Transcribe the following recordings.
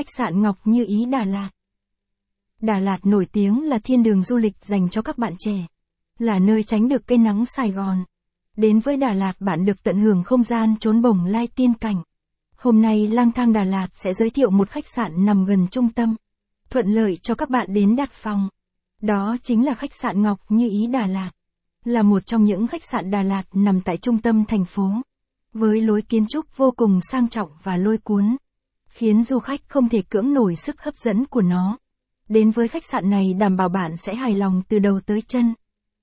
Khách sạn Ngọc Như Ý Đà Lạt Đà Lạt nổi tiếng là thiên đường du lịch dành cho các bạn trẻ. Là nơi tránh được cây nắng Sài Gòn. Đến với Đà Lạt bạn được tận hưởng không gian trốn bồng lai tiên cảnh. Hôm nay lang thang Đà Lạt sẽ giới thiệu một khách sạn nằm gần trung tâm. Thuận lợi cho các bạn đến đặt phòng. Đó chính là khách sạn Ngọc Như Ý Đà Lạt. Là một trong những khách sạn Đà Lạt nằm tại trung tâm thành phố. Với lối kiến trúc vô cùng sang trọng và lôi cuốn. Khiến du khách không thể cưỡng nổi sức hấp dẫn của nó. Đến với khách sạn này, đảm bảo bạn sẽ hài lòng từ đầu tới chân.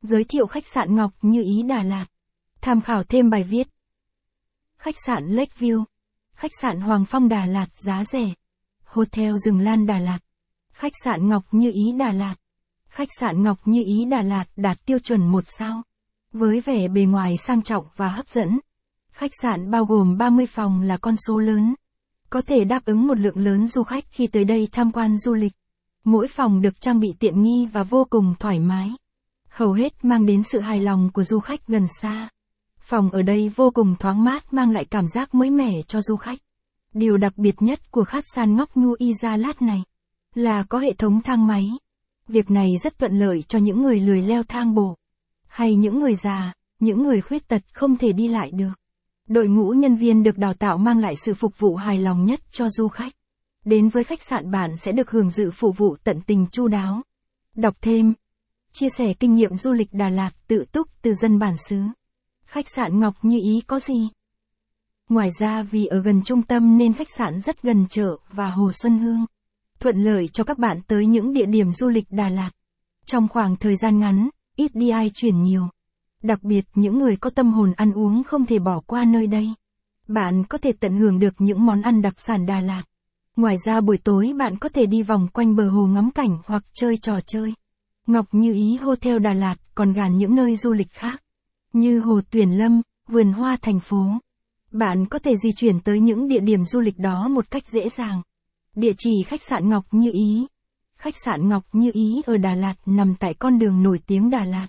Giới thiệu khách sạn Ngọc Như Ý Đà Lạt. Tham khảo thêm bài viết. Khách sạn Lakeview. Khách sạn Hoàng Phong Đà Lạt giá rẻ. Hotel Rừng Lan Đà Lạt. Khách sạn Ngọc Như Ý Đà Lạt. Khách sạn Ngọc Như Ý Đà Lạt đạt tiêu chuẩn một sao. Với vẻ bề ngoài sang trọng và hấp dẫn. Khách sạn bao gồm 30 phòng là con số lớn. Có thể đáp ứng một lượng lớn du khách khi tới đây tham quan du lịch. Mỗi phòng được trang bị tiện nghi và vô cùng thoải mái. Hầu hết mang đến sự hài lòng của du khách gần xa. Phòng ở đây vô cùng thoáng mát mang lại cảm giác mới mẻ cho du khách. Điều đặc biệt nhất của khách sạn ngóc nhu y ra lát này là có hệ thống thang máy. Việc này rất thuận lợi cho những người lười leo thang bộ. Hay những người già, những người khuyết tật không thể đi lại được. Đội ngũ nhân viên được đào tạo mang lại sự phục vụ hài lòng nhất cho du khách. Đến với khách sạn bạn sẽ được hưởng dự phục vụ tận tình chu đáo. Đọc thêm. Chia sẻ kinh nghiệm du lịch Đà Lạt tự túc từ dân bản xứ. Khách sạn Ngọc Như Ý có gì? Ngoài ra vì ở gần trung tâm nên khách sạn rất gần chợ và Hồ Xuân Hương. Thuận lợi cho các bạn tới những địa điểm du lịch Đà Lạt. Trong khoảng thời gian ngắn, ít đi ai chuyển nhiều. Đặc biệt những người có tâm hồn ăn uống không thể bỏ qua nơi đây. Bạn có thể tận hưởng được những món ăn đặc sản Đà Lạt. Ngoài ra buổi tối bạn có thể đi vòng quanh bờ hồ ngắm cảnh hoặc chơi trò chơi. Ngọc Như Ý Hotel Đà Lạt còn gàn những nơi du lịch khác, như Hồ Tuyển Lâm, vườn hoa thành phố. Bạn có thể di chuyển tới những địa điểm du lịch đó một cách dễ dàng. Địa chỉ khách sạn Ngọc Như Ý. Khách sạn Ngọc Như Ý ở Đà Lạt nằm tại con đường nổi tiếng Đà Lạt.